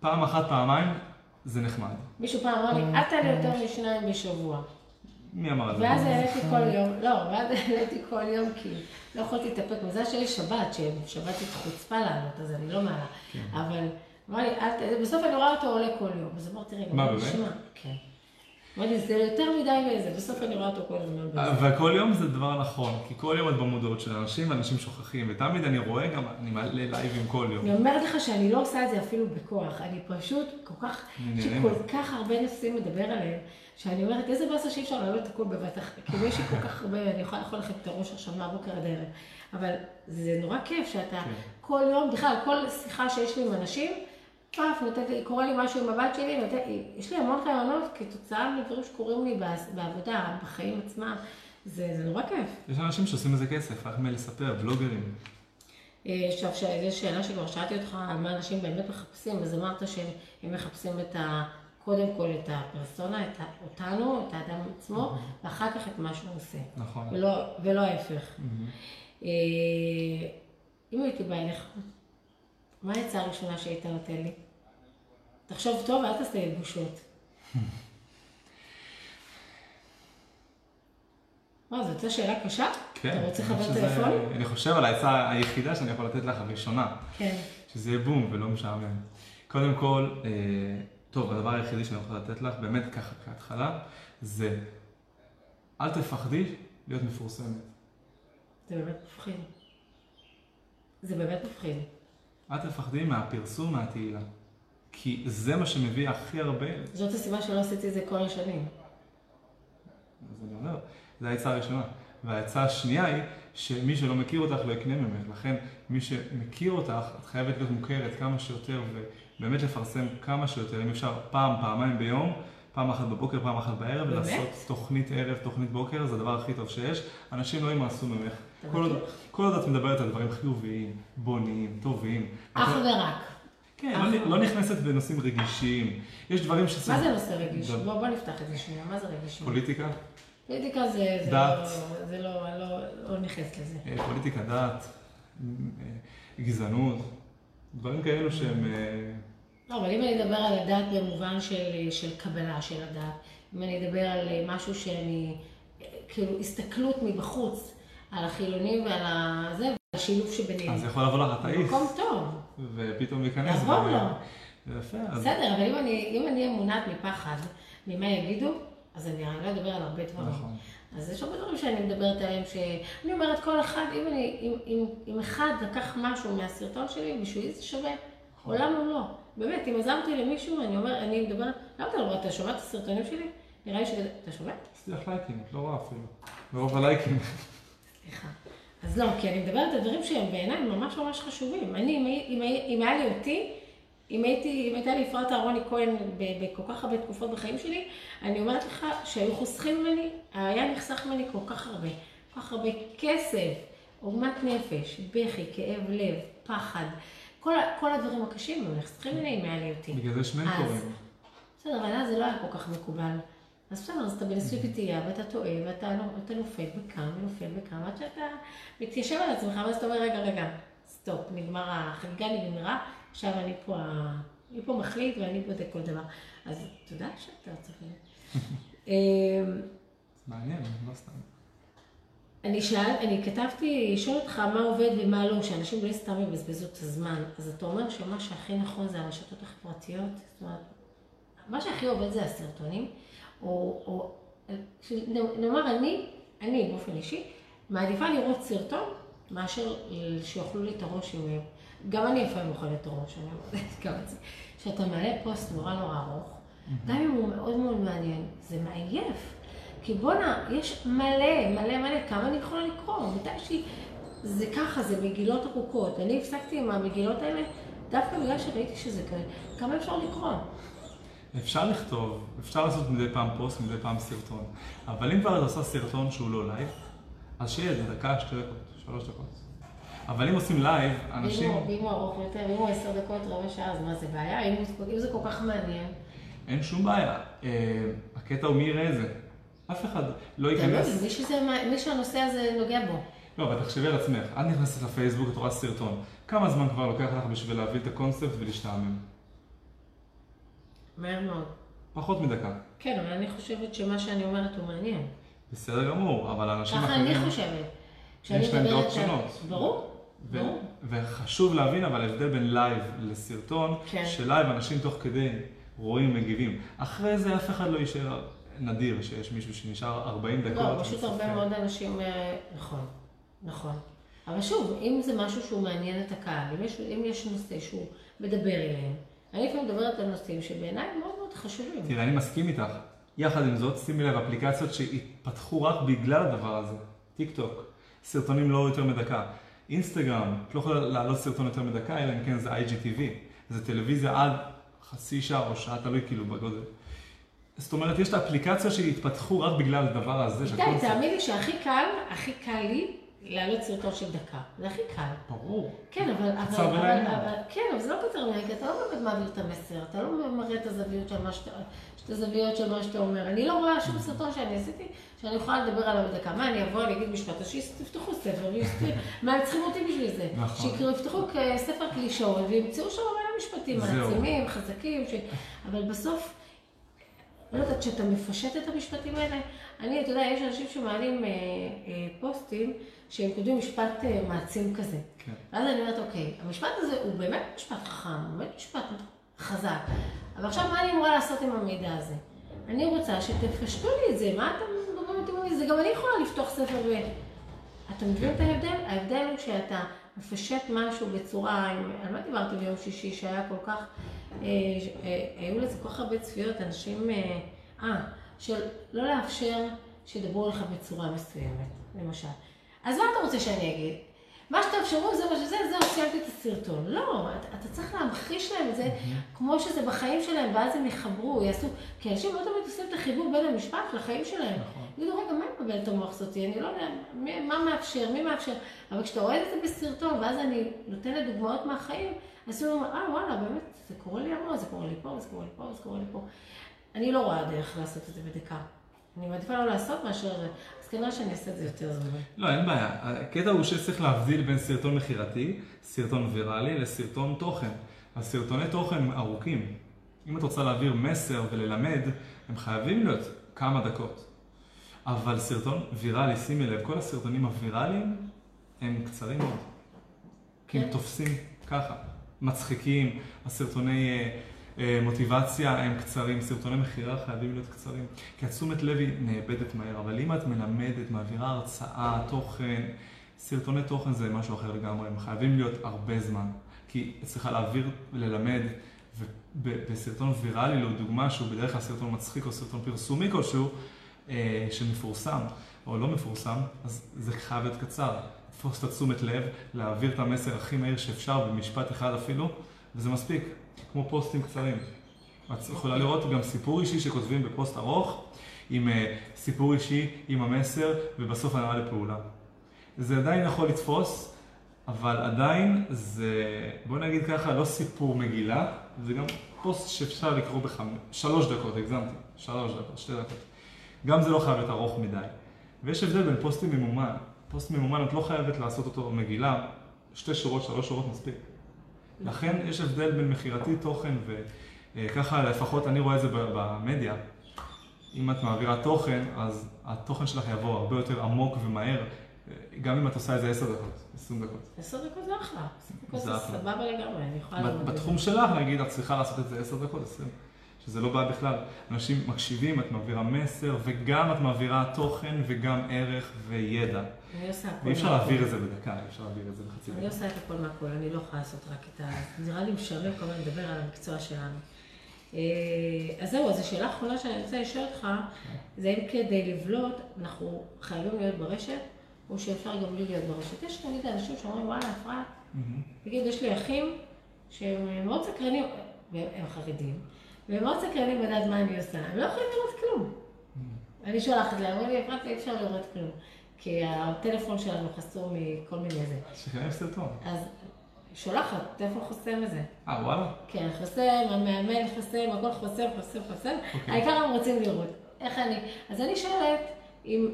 פעם אחת, פעמיים, זה נחמד. מישהו פעם אמר לי, אל תעלה יותר משניים בשבוע. מי אמר את זה? ואז העליתי כל יום, לא, ואז העליתי כל יום כי לא יכולתי להתאפק. מזל שיש שבת, ששבת היא חוצפה לעלות, אז אני לא מעלה. כן. אבל אמר לי. בסוף אני רואה אותו עולה כל יום. אז אמרתי, רגע, מה, באמת? כן. אמר לי, זה יותר מדי וזה, בסוף אני רואה אותו כל הזמן בזה. וכל יום זה דבר נכון, כי כל יום את במודעות של אנשים, ואנשים שוכחים, ותמיד אני רואה גם, אני מעלה לייבים כל יום. אני אומרת לך שאני לא עושה את זה אפילו בכוח, אני פשוט כל כך, אני יש לי נהנה כל כך הרבה נושאים לדבר עליהם, שאני אומרת, איזה באסה שאי אפשר להעלות את הכול בבת אחת, כאילו יש לי כל כך הרבה, אני יכולה לאכול לכם את הראש עכשיו מהבוקר עד הערב, אבל זה נורא כיף שאתה כן. כל יום, בכלל, כל שיחה שיש לי עם אנשים, פאף, קורה לי משהו עם הבת שלי, נותנת, יש לי המון רעיונות כתוצאה מדברים שקורים לי בעבודה, בחיים עצמם, זה, זה נורא כיף. יש אנשים שעושים מזה כסף, רק מלספר, בלוגרים. אה, עכשיו, זו שאלה שכבר שאלתי אותך, על מה אנשים באמת מחפשים, אז אמרת שהם הם מחפשים את ה... קודם כל את הפרסונה, את אותנו, את האדם עצמו, ואחר כך את מה שהוא עושה, נכון. ולא, ולא ההפך. אה, אם הייתי באה אליך, מה העצה הראשונה שהיית נותן לי? תחשוב טוב, אל תעשה לי בושות. מה, זו הייתה שאלה קשה? כן. אתה רוצה חבר טלפון? אני חושב על העצה היחידה שאני יכול לתת לך, הראשונה. כן. שזה יהיה בום ולא משעמם. קודם כל, אה, טוב, הדבר היחידי שאני יכול לתת לך, באמת ככה כהתחלה, זה אל תפחדי להיות מפורסמת. זה באמת מפחיד. זה באמת מפחיד. אל תפחדי מהפרסום, מהתהילה. כי זה מה שמביא הכי הרבה, זאת הסיבה שלא עשיתי את זה כל השנים. אז אני אומר, זו העצה הראשונה. והעצה השנייה היא, שמי שלא מכיר אותך לא יקנה ממך. לכן, מי שמכיר אותך, את חייבת להיות מוכרת כמה שיותר, ובאמת לפרסם כמה שיותר, אם אפשר פעם, פעמיים ביום, פעם אחת בבוקר, פעם אחת בערב, באמת? לעשות תוכנית ערב, תוכנית בוקר, זה הדבר הכי טוב שיש. אנשים לא ימאסו ממך. אתה כל עוד? כל עוד את מדברת על דברים חיוביים, בוניים, טובים. אך הכל- ורק. כן, לא, לא נכנסת בנושאים רגישים. יש דברים ש... מה זה נושא רגיש? בוא, בוא נפתח את זה שנייה, מה זה רגיש? פוליטיקה? פוליטיקה זה... זה דת. לא, זה לא, לא, לא נכנס לזה. אה, פוליטיקה, דת, אה, גזענות, דברים כאלו שהם... אה, לא, אבל אם אני אדבר על הדת במובן של, של קבלה של הדת, אם אני אדבר על משהו שאני, כאילו, הסתכלות מבחוץ על החילונים ועל הזה, ועל השילוב שביניהם. אז יכול לבוא לך אתאיסט. מקום טוב. ופתאום להיכנס. יבוא ו- לו. זה יפה. בסדר, אבל אם אני, אהיה מונעת מפחד, ממה יגידו, אז אני אני לא אדבר על הרבה דברים. נכון. אז יש הרבה דברים שאני מדברת עליהם, שאני אומרת כל אחד, אם, אני, אם, אם, אם אחד לקח משהו מהסרטון שלי, בשבילי זה שווה. נכון. עולם הוא לא. באמת, אם עזרתי למישהו, אני אומר, אני מדברת, למה אתה לא רואה, אתה שומע את הסרטונים שלי? נראה לי ש... אתה שומע? הצליח לייקים, את לא רואה אפילו. מרוב הלייקים. סליחה. אז לא, כי אני מדברת על דברים שהם בעיניי ממש ממש חשובים. אני, אם, אם, הי- אם היה לי אותי, אם הייתי, אם הייתה לי אפרת אהרוני כהן בכל כך הרבה תקופות בחיים שלי, אני אומרת לך שהיו חוסכים ממני, היה נחסך ממני כל כך הרבה, כל כך הרבה כסף, עוגמת נפש, בכי, כאב לב, פחד, כל, כל הדברים הקשים הם היה לי אותי. בגלל זה יש מנטורים. בסדר, אבל אז זה לא היה כל כך מקובל. אז בסדר, אז אתה בניסוי וטעייה, ואתה טועה, ואתה אתה נופל בכאן, ונופל בכאן, עד שאתה מתיישב על עצמך, ואז אתה אומר, רגע, רגע, stop, נגמר, החגיגה נגמרה, עכשיו אני פה, אני פה מחליט ואני בודק כל דבר. אז תודה שאתה צריך... אמ, מעניין, לא סתם. אני שאל, אני כתבתי, לשאול אותך מה עובד ומה לא, שאנשים לא סתם יבזבזו את הזמן. אז אתה אומר שמה שהכי נכון זה הרשתות החברתיות, זאת אומרת, מה שהכי עובד זה הסרטונים, או, או נאמר אני, אני באופן אישי, מעדיפה לראות סרטון מאשר שיאכלו לי את הראש עם... גם אני לפעמים אוכלת את הראש, אני אומרת גם את זה. שאתה מעלה פוסט נורא נורא ארוך, גם אם הוא מאוד מאוד מעניין, זה מעייף. כי בואנה, יש מלא, מלא מלא, כמה אני יכולה לקרוא? מתי שהיא... זה ככה, זה מגילות ארוכות. אני הפסקתי עם המגילות האלה דווקא בגלל שראיתי שזה כאלה. כמה אפשר לקרוא? אפשר לכתוב, אפשר לעשות מדי פעם פוסט, מדי פעם סרטון. אבל אם כבר את עושה סרטון שהוא לא לייב, אז שיהיה איזה דקה, שתי דקות, שלוש דקות. אבל אם עושים לייב, אנשים, ואם הוא ארוך יותר, ואם הוא עשר דקות, רבע שעה, אז מה זה בעיה? אם הוא- אם זה כל כך מעניין, אין שום בעיה. אה, הקטע הוא מי יראה את זה. אף אחד לא ייכנס. מי שהנושא הזה נוגע בו. לא, אבל תחשבי על עצמך, את נכנסת לפייסבוק, את רואה סרטון. כמה זמן כבר לוקח לך בשביל להביא את הקונספט ולהשתעמם? מהר מאוד. פחות מדקה. כן, אבל אני חושבת שמה שאני אומרת הוא מעניין. בסדר גמור, אבל אנשים ככה אני אחרים... חושבת. יש להם דעות שונות. ברור, ו- ברור. וחשוב להבין אבל ההבדל בין לייב לסרטון, כן. שלייב אנשים תוך כדי רואים, מגיבים. אחרי זה אף אחד לא יישאר נדיר שיש מישהו שנשאר 40 דקות. לא, פשוט. הרבה מאוד אנשים, אה, נכון, נכון. אבל שוב, אם זה משהו שהוא מעניין את הקהל, אם יש, אם יש נושא שהוא מדבר אליהם, אני לפעמים מדברת על נושאים שבעיניי מאוד מאוד חשובים. תראה, אני מסכים איתך. יחד עם זאת, שימי לב, אפליקציות שהתפתחו רק בגלל הדבר הזה. טיק טוק, סרטונים לא יותר מדקה. אינסטגרם, את לא יכולה להעלות סרטון יותר מדקה, אלא אם כן זה IGTV. זה טלוויזיה עד חצי שעה או שעה, תלוי כאילו בגודל. זאת אומרת, יש את האפליקציות שהתפתחו רק בגלל הדבר הזה של איתי, קונספט. תאמין לי שהכי קל, הכי קל לי להעלות סרטון של דקה. זה הכי קל. ברור. כן, אבל, קצר ולעניין. כן, אבל זה לא קצר ולעניין, כי אתה לא באמת מעביר את המסר, אתה לא מראה את הזוויות של מה שאתה, את הזוויות של מה שאתה אומר. אני לא רואה שום סרטון שאני עשיתי, שאני יכולה לדבר עליו בדקה. מה, אני אבוא, אני אגיד משפט, אז שיפתחו ספר, מה הם צריכים אותי בשביל זה? נכון. שיקראו, יפתחו ספר קלישאות, וימצאו שם מלא משפטים. מעצימים, חזקים. אבל בסוף, לא יודעת, כשאתה מפשט את המשפטים האלה, אני, אתה יודע, יש אנשים שמעלים אה, אה, פוסטים שהם כותבים משפט אה, מעצים כזה. כן. ואז אני אומרת, אוקיי, המשפט הזה הוא באמת משפט חכם, הוא באמת משפט חזק. אבל עכשיו, מה אני אמורה לעשות עם המידע הזה? אני רוצה שתפשטו לי את זה, מה אתם איתי על זה? גם אני יכולה לפתוח ספר ו... אתה מבין את ההבדל? ההבדל הוא שאתה מפשט משהו בצורה, על מה דיברתי ביום שישי שהיה כל כך, היו לזה כל כך הרבה צפיות, אנשים, אה, אה, של לא לאפשר שידברו לך בצורה מסוימת, למשל. אז מה אתה רוצה שאני אגיד? מה שתאפשרו זה מה שזה, זהו, סיימתי את הסרטון. לא, אתה, אתה צריך להמחיש להם את זה כמו שזה בחיים שלהם, ואז הם יחברו, יעשו, כי אנשים לא תמיד עושים את החיבור בין המשפט לחיים שלהם. נכון. יגידו, רגע, מה מבלבל את המוח סוטי? אני לא יודע, מה מאפשר, מי מאפשר? אבל כשאתה רואה את זה בסרטון, ואז אני נותנת דוגמאות מהחיים, אז הוא אומר, אה, וואלה, באמת, זה קורה לי המון, זה קורה לי פה, זה קורה לי פה, זה קורה לי פה. אני לא רואה דרך לעשות את זה בדקה. אני מעדיפה לא לעשות מאשר. אז כנראה שאני אעשה את זה יותר זמן. לא, אין בעיה. הקטע הוא שצריך להבדיל בין סרטון מכירתי, סרטון ויראלי, לסרטון תוכן. הסרטוני תוכן הם ארוכים. אם את רוצה להעביר מסר וללמד, הם חייבים להיות כמה דקות. אבל סרטון ויראלי, שימי לב, כל הסרטונים הוויראליים הם קצרים מאוד. כי הם כן. תופסים ככה, מצחיקים, הסרטוני אה, אה, מוטיבציה הם קצרים, סרטוני מכירה חייבים להיות קצרים. כי התשומת לב היא נאבדת מהר, אבל אם את מלמדת, מעבירה הרצאה, תוכן, סרטוני תוכן זה משהו אחר לגמרי, הם חייבים להיות הרבה זמן. כי את צריכה להעביר וללמד, ובסרטון ויראלי, לדוגמה, שהוא בדרך כלל סרטון מצחיק או סרטון פרסומי כלשהו, אה, שמפורסם או לא מפורסם, אז זה חייב להיות קצר. לתפוס את התשומת לב, להעביר את המסר הכי מהיר שאפשר, במשפט אחד אפילו, וזה מספיק, כמו פוסטים קצרים. את יכולה לראות גם סיפור אישי שכותבים בפוסט ארוך, עם אה, סיפור אישי, עם המסר, ובסוף הנאה לפעולה. זה עדיין יכול לתפוס, אבל עדיין זה, בוא נגיד ככה, לא סיפור מגילה, זה גם פוסט שאפשר לקרוא בשלוש דקות, הגזמתי, שלוש דקות, שתי דקות. גם זה לא חייב להיות ארוך מדי. ויש הבדל בין פוסטים ממומן. פוסט ממומן את לא חייבת לעשות אותו מגילה, שתי שורות, שלוש שורות מספיק. לכן יש הבדל בין מכירתי תוכן וככה לפחות אני רואה את זה במדיה. אם את מעבירה תוכן, אז התוכן שלך יבוא הרבה יותר עמוק ומהר, גם אם את עושה את זה עשר דקות, עשרים דקות. עשר דקות זה אחלה. עשר דקות זה. סבבה לגמרי, אני יכולה בזה. בתחום שלך, נגיד, את צריכה לעשות את זה עשר דקות, עשרים. שזה לא בעיה בכלל. אנשים מקשיבים, את מעבירה מסר, וגם את מעבירה תוכן, וגם ערך וידע. אני עושה הכל ואי אפשר. להעביר את זה בדקה, אי אפשר להעביר את זה בחצי אני דקה. עושה את הכל מהכל, אני לא יכולה לעשות רק את ה... נראה לי משעמם כל הזמן לדבר על המקצוע שלנו. אה, אז זהו, אז השאלה האחרונה שאני רוצה לשאול אותך, זה אם כדי לבלוט, אנחנו חייבים להיות ברשת, או שאפשר גם בלי להיות ברשת. יש תמיד אנשים שאומרים, וואלה, אפרת. תגיד, יש לי אחים שהם מאוד סקרנים, והם חרדים, והם מאוד סקרנים לדעת מה אני עושה. הם לא יכולים לראות כלום. אני שולחת להם, אומרים לי, אפרת, אי אפשר לראות כלום. כי הטלפון שלנו חסום מכל מיני זה. שכנראה סרטון. אז שולחת, טלפון חוסם וזה. אה, וואלה? כן, חוסם, המאמן חוסם, הכל חוסם, חוסם, חוסם. אוקיי. העיקר הם רוצים לראות. איך אני... אז אני שואלת, אם...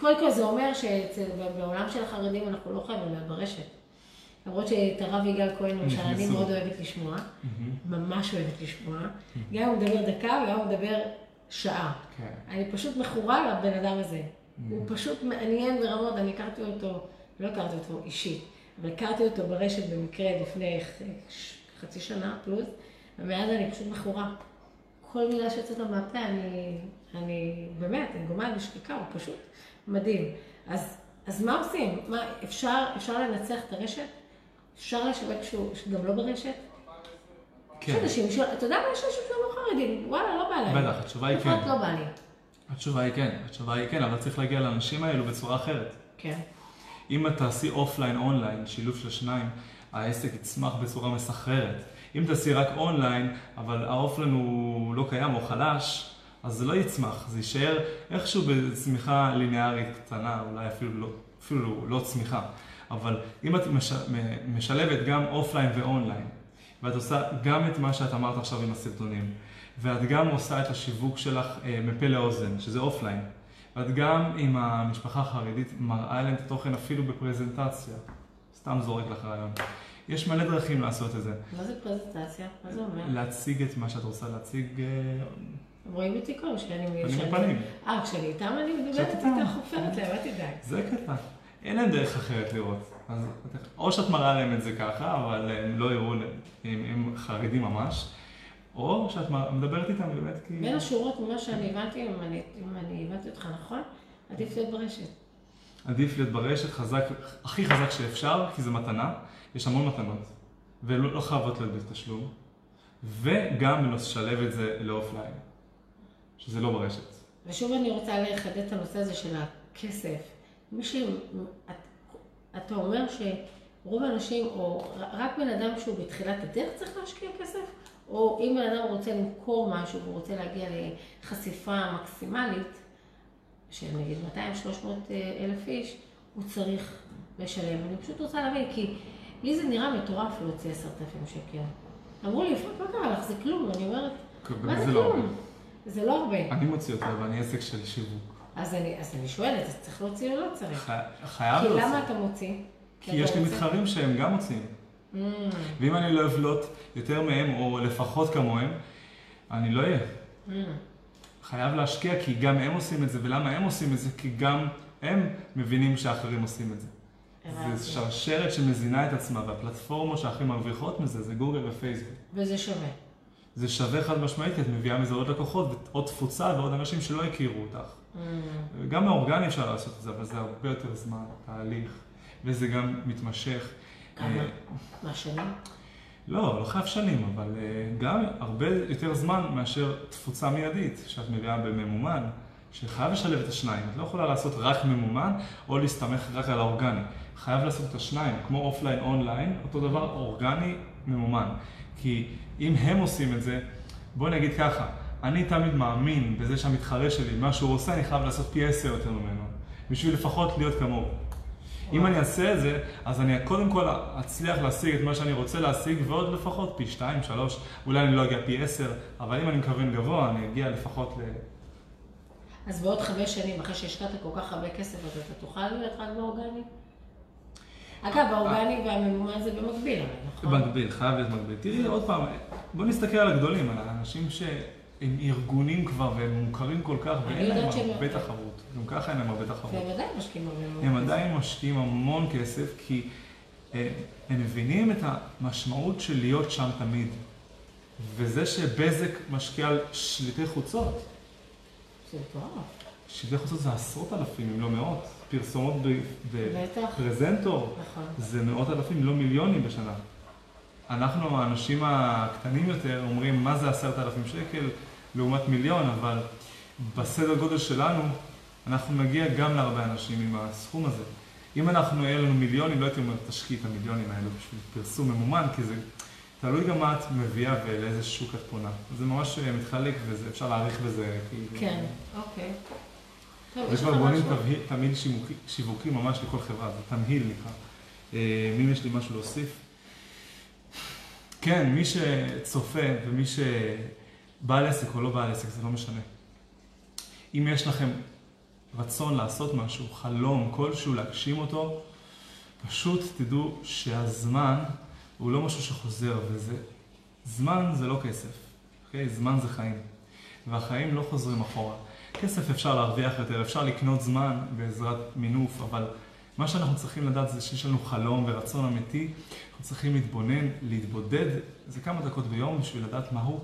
קודם כל זה אומר שבעולם של החרדים אנחנו לא חייבים להיות ברשת. למרות שאת הרב יגאל כהן, למשל, אני. מאוד אוהבת לשמוע, מהמם. ממש אוהבת לשמוע. גם אם הוא מדבר דקה וגם אם הוא מדבר שעה. כן. אני פשוט מכורה לבן אדם הזה. הוא פשוט מעניין ברמות, אני הכרתי אותו, לא הכרתי אותו אישית, אבל הכרתי אותו ברשת במקרה לפני חצי שנה פלוס, ומאז אני פשוט מכורה. כל מילה שיוצאת לו מהפה, אני, אני באמת, אני גומעת בשקיקה, הוא פשוט מדהים. אז, אז מה עושים? מה, אפשר, אפשר לנצח את הרשת? אפשר לשווק שהוא שגם לא ברשת? יש כן. אנשים, ש- אתה יודע מה, יש אנשים שהם לא חרדים, וואלה, לא בא להם. בטח, התשובה היא לפחות כן. לא בא לי. התשובה היא כן, התשובה היא כן, אבל צריך להגיע לאנשים האלו בצורה אחרת. כן. אם את תעשי offline online, שילוב של שניים, העסק יצמח בצורה מסחררת. אם תעשי רק אונליין, אבל ה offline הוא לא קיים או חלש, אז זה לא יצמח, זה יישאר איכשהו בצמיחה ליניארית קטנה, אולי אפילו לא, אפילו לא צמיחה. אבל אם את מש, משלבת גם offline ו online, ואת עושה גם את מה שאת אמרת עכשיו עם הסרטונים, ואת גם עושה את השיווק שלך אה, מפה לאוזן, שזה offline, ואת גם עם המשפחה החרדית מראה להם את התוכן אפילו בפרזנטציה. סתם זורק לך רעיון. יש מלא דרכים לעשות את זה. מה זה פרזנטציה? מה זה אומר? להציג את מה שאת רוצה להציג אה, רואים אותי כל שאני... פנים שאני- בפנים. אה, כשאני איתם אני מדברת איתם. חופרת להם, אל תדאג. זה קטע. אין להם דרך אחרת לראות. אז או שאת מראה להם את זה ככה, אבל הם לא יראו, הם חרדים ממש, או שאת מדברת איתם באמת כי... בין השורות, ממה שאני הבנתי, אם אני- אם אני הבנתי אותך נכון, עדיף להיות ברשת. עדיף להיות ברשת חזק, הכי חזק שאפשר, כי זה מתנה. יש המון מתנות, ולא לא חייבות להיות בתשלום. וגם לשלב את זה לאופליין, שזה לא ברשת. ושוב אני רוצה לחדד את הנושא הזה של הכסף. מי ש... את אתה אומר שרוב האנשים, או רק בן אדם שהוא בתחילת הדרך צריך להשקיע כסף, או אם בן אדם רוצה למכור משהו והוא רוצה להגיע לחשיפה מקסימלית, של נגיד 200-300 אלף איש, הוא צריך לשלם. אני פשוט רוצה להבין, כי לי זה נראה מטורף להוציא 10,000 שקל. אמרו לי, יפעת, מה קרה לך? זה כלום. אני אומרת, מה זה לא כלום? הרבה. זה לא הרבה. אני מוציא יותר, ואני עסק של שיווק. אז אני, אז אני שואלת, אז צריך להוציא או לא צריך? חי- חייב כי להוציא. למה אתה מוציא? כי יש לי? מתחרים שהם גם מוציאים. Mm, ואם אני לא אבלוט יותר מהם, או לפחות כמוהם, אני לא אהיה. mm. חייב להשקיע, כי גם הם עושים את זה, ולמה הם עושים את זה? כי גם הם מבינים שאחרים עושים את זה. זו שרשרת שמזינה את עצמה, והפלטפורמות שהכי מרוויחות מזה זה גוגל ופייסבוק. וזה שווה. זה שווה חד משמעית, כי את מביאה מזה עוד לקוחות, ועוד תפוצה ועוד אנשים שלא הכירו אותך. Mm. גם מאורגני אפשר לעשות את זה, אבל זה הרבה יותר זמן, תהליך, וזה גם מתמשך. כמה? אה, מה שנים? לא, לא חייב שנים, אבל אה, גם הרבה יותר זמן מאשר תפוצה מיידית, שאת מביאה בממומן, שחייב לשלב את השניים. את לא יכולה לעשות רק ממומן, או להסתמך רק על האורגני. חייב לעשות את השניים, כמו offline online, אותו דבר אורגני ממומן. כי אם הם עושים את זה, בוא נגיד ככה, אני תמיד מאמין בזה שהמתחרה שלי, מה שהוא עושה, אני חייב לעשות פי עשר יותר ממנו, בשביל לפחות להיות כמוהו. אם אני אעשה את זה, אז אני קודם כל אצליח להשיג את מה שאני רוצה להשיג, ועוד לפחות פי שתיים, שלוש, אולי אני לא אגיע פי עשר, אבל אם אני מכוון גבוה, אני אגיע לפחות ל... אז בעוד חמש שנים, אחרי שהשקעת כל כך הרבה כסף, אז אתה תוכל רק באורגני? אגב, האורגני והממומן זה במקביל, נכון? במקביל, חייב להיות מקביל. תראי, עוד פעם, בוא נסתכל על הגדולים, על האנשים שהם ארגונים כבר והם מוכרים כל כך, ואין להם הרבה תחרות. גם ככה אין להם הרבה תחרות. והם עדיין משקיעים הרבה מאוד הם כסף. עדיין משקיעים המון כסף, כי אה, הם מבינים את המשמעות של להיות שם תמיד. וזה שבזק משקיע על שליטי חוצות, זה מטורף. שליטי חוצות זה עשרות אלפים, אם לא מאות. פרסומות. בפרזנטור, נכון. זה מאות אלפים, לא מיליונים בשנה. אנחנו, האנשים הקטנים יותר, אומרים, מה זה עשרת אלפים שקל לעומת מיליון, אבל בסדר גודל שלנו, אנחנו נגיע גם להרבה אנשים עם הסכום הזה. אם אנחנו, יהיה לנו מיליונים, לא הייתי אומר, תשקיעי את המיליונים האלו בשביל פרסום ממומן, כי זה תלוי גם מה את מביאה ולאיזה שוק את פונה. זה ממש אה, מתחלק ואפשר להעריך בזה, כאילו. כן, אוקיי. יש לך וכבר בונים? תמהיל- שיווקי- ממש לכל חברה, זה תמהיל נקרא. אה, מי יש לי משהו להוסיף? כן, מי שצופה ומי שבעל עסק או לא בעל עסק, זה לא משנה. אם יש לכם רצון לעשות משהו, חלום כלשהו, להגשים אותו, פשוט תדעו שהזמן הוא לא משהו שחוזר, וזה... זמן זה לא כסף, אוקיי? זמן זה חיים. והחיים לא חוזרים אחורה. כסף אפשר להרוויח יותר, אפשר לקנות זמן בעזרת מינוף, אבל מה שאנחנו צריכים לדעת זה שיש לנו חלום ורצון אמיתי, אנחנו צריכים להתבונן, להתבודד, זה כמה דקות ביום בשביל לדעת מהו,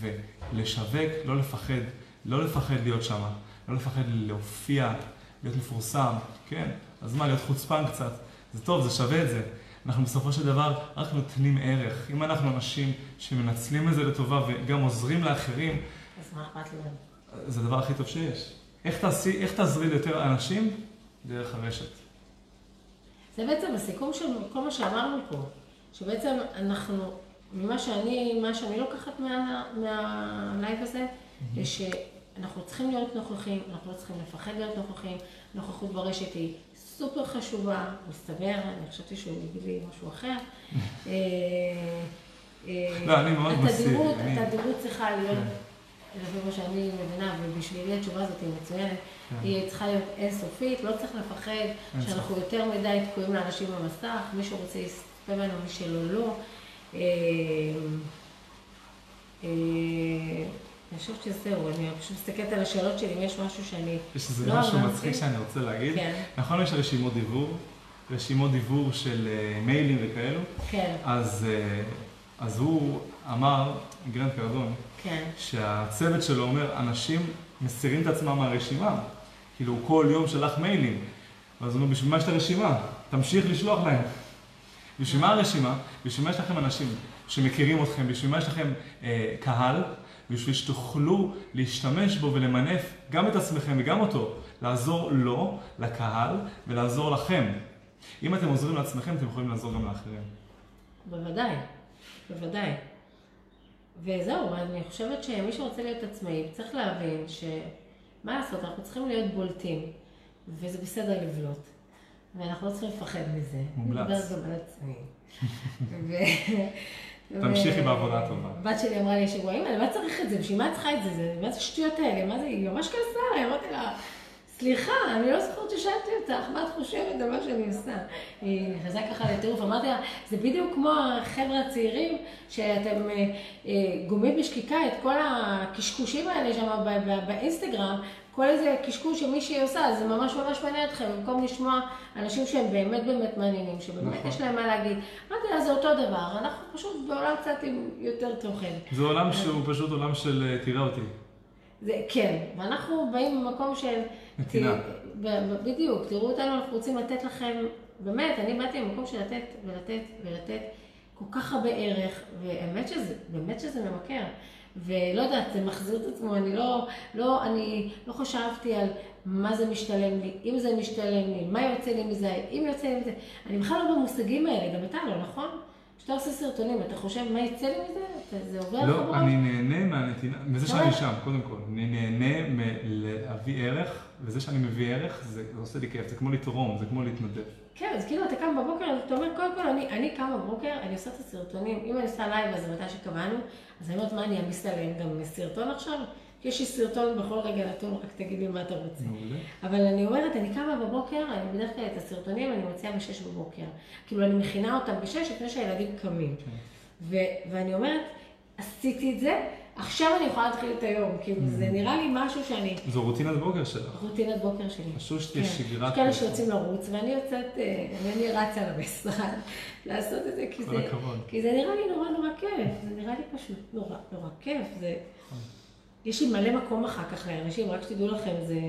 ולשווק, לא לפחד, לא לפחד להיות שם, לא לפחד להופיע, להיות מפורסם, כן, אז מה, להיות חוצפן קצת, זה טוב, זה שווה את זה. אנחנו בסופו של דבר רק נותנים ערך. אם אנחנו אנשים שמנצלים את זה לטובה וגם עוזרים לאחרים, אז מה אכפת לי? זה הדבר הכי טוב שיש. איך, תעשי, איך תעזרי ליותר אנשים? דרך הרשת. זה בעצם הסיכום של כל מה שאמרנו פה, שבעצם אנחנו, ממה שאני, מה שאני לוקחת מה, מהלייב הזה, זה שאנחנו צריכים להיות נוכחים, אנחנו לא צריכים לפחד להיות נוכחים, נוכחות ברשת היא סופר חשובה, מסתבר, אני חשבתי שהוא יגיד לי משהו אחר. אה, אה, לא, אני מאוד מסיר, התדירות, צריכה להיות, כן. לפי מה שאני מבינה, ובשבילי התשובה הזאת היא מצוינת, כן. היא צריכה להיות אינסופית, לא צריך לפחד שאנחנו יותר מדי תקועים לאנשים במסך, מי שרוצה יספה בנו, מי שלא, לא. אה, אה, אני חושבת שזהו, אני פשוט מסתכלת על השאלות שלי, אם יש משהו שאני... יש איזה לא משהו אמרתי. מצחיק שאני רוצה להגיד. כן, נכון, יש רשימות דיבור, רשימות דיוור של אה, מיילים וכאלו, כן, אז, אז הוא אמר, גרנט קרדון, כן. שהצוות שלו אומר, אנשים מסירים את עצמם מהרשימה. כאילו, הוא כל יום שלח מיילים. ואז הוא אומר, בשביל מה יש את הרשימה? תמשיך לשלוח להם. בשביל מה הרשימה? בשביל מה יש לכם אנשים שמכירים אתכם? בשביל מה יש לכם אה, קהל? בשביל שתוכלו להשתמש בו ולמנף גם את עצמכם וגם אותו, לעזור לו, לקהל, ולעזור לכם. אם אתם עוזרים לעצמכם, אתם יכולים לעזור גם לאחרים. בוודאי, בוודאי. וזהו, אני חושבת שמי שרוצה להיות עצמאי צריך להבין שמה לעשות, אנחנו צריכים להיות בולטים, וזה בסדר לבלוט, ואנחנו לא צריכים לפחד מזה. מומלץ. גם על עצמי. ו- תמשיכי בעבודה הטובה. הבת שלי אמרה לי השבוע, אמא, למה צריך את זה? בשביל מה את צריכה את זה? מה זה השטויות האלה? מה זה? היא ממש כעסה אמרתי לה, סליחה, אני לא זוכרת ששאלתי אותך, מה את חושבת על מה שאני עושה? היא נכנסה ככה לטירוף, אמרתי לה, זה בדיוק כמו החבר'ה הצעירים, שאתם אה, אה, גומעים בשקיקה את כל הקשקושים האלה שם באינסטגרם, כל איזה קשקוש שמישהי עושה, זה ממש ממש מעניין אתכם, במקום לשמוע אנשים שהם באמת באמת מעניינים, שבאמת נכון. יש להם מה להגיד. אמרתי לה, זה אותו דבר, אנחנו פשוט בעולם קצת עם יותר תוכן. זה עולם שהוא פשוט עולם של אה, תראה אותי. זה, כן, ואנחנו באים ממקום של... נתינה. בדיוק, תראו אותנו, אנחנו רוצים לתת לכם, באמת, אני באתי ממקום של לתת ולתת ולתת כל כך הרבה ערך, והאמת שזה, באמת שזה ממכר. ולא יודעת, זה מחזיר את עצמו, אני לא, לא, אני לא חשבתי על מה זה משתלם לי, אם זה משתלם לי, מה יוצא לי מזה, אם יוצא לי מזה, אני בכלל לא במושגים האלה, גם אתה לא, נכון? כשאתה עושה סרטונים, אתה חושב מה יצא לי מזה? זה עובר לך לא? אני נהנה מהנתינה, מזה שאני שם, קודם כל. אני נהנה מלהביא ערך, וזה שאני מביא ערך, זה עושה לי כיף, זה כמו לתרום, זה כמו להתנדב. כן, אז כאילו אתה קם בבוקר, אתה אומר, קודם כל, אני, אני קם בבוקר, אני עושה את הסרטונים, אם אני עושה לייב, אז זה מתי שקבענו, אז אני אומרת, מה, אני אעמיס עליהם גם סרטון עכשיו? יש לי סרטון בכל רגע נתון, רק תגיד לי מה אתה רוצה. מעולה. אבל אני אומרת, אני קמה בבוקר, אני בדרך כלל את הסרטונים אני מוציאה ב-6 בבוקר. כאילו, אני מכינה אותם ב-6 לפני שהילדים קמים. כן. ו- ואני אומרת, עשיתי את זה, עכשיו אני יכולה להתחיל את היום. כאילו, זה נראה לי משהו שאני, זו רוטינת בוקר שלך. רוטינת בוקר שלי. פשוט שתהיה כן. שגרת... יש כאלה. שיוצאים לרוץ, ואני יוצאת, אה, ואני רצה למשרד לעשות את זה, כי זה. כי זה נראה לי נורא נורא כיף, זה נראה לי פשוט נורא נורא כיף. זה... נכון. יש לי מלא מקום אחר כך לאנשים, רק שתדעו לכם, זה...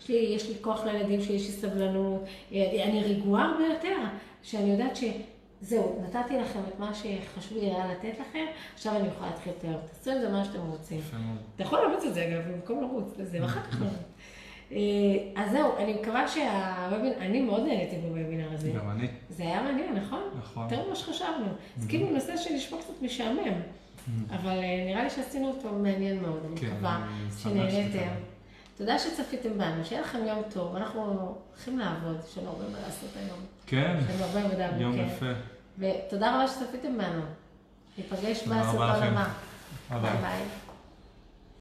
יש, לי, יש לי כוח לילדים שלי, יש לי סבלנות, אני, אני רגועה הרבה יותר, שאני יודעת שזהו, נתתי לכם את מה שחשוב לי היה לתת לכם, עכשיו אני יכולה להתחיל את היום. תעשו עם זה מה שאתם רוצים. אתה יכול לאמץ את זה אגב, במקום לרוץ לזה, ואחר כך לרוץ. אה, אז זהו, אני מקווה שהוובינר, אני מאוד נהניתי בוובינר הזה. גם אני. זה היה מעניין, נכון? נכון. יותר ממה שחשבנו. זה כאילו נושא שנשמע קצת משעמם, אבל אה, נראה לי שעשינו אותו מעניין מאוד, אני כן, מקווה שנהניתם. תודה שצפיתם בנו, שיהיה לכם יום טוב, אנחנו הולכים לעבוד, יש לנו הרבה מה לעשות היום. כן, יום בבוקר. יפה. ותודה רבה שצפיתם בנו. ניפגש תודה רבה בסרטון. הבא. ביי. ביי.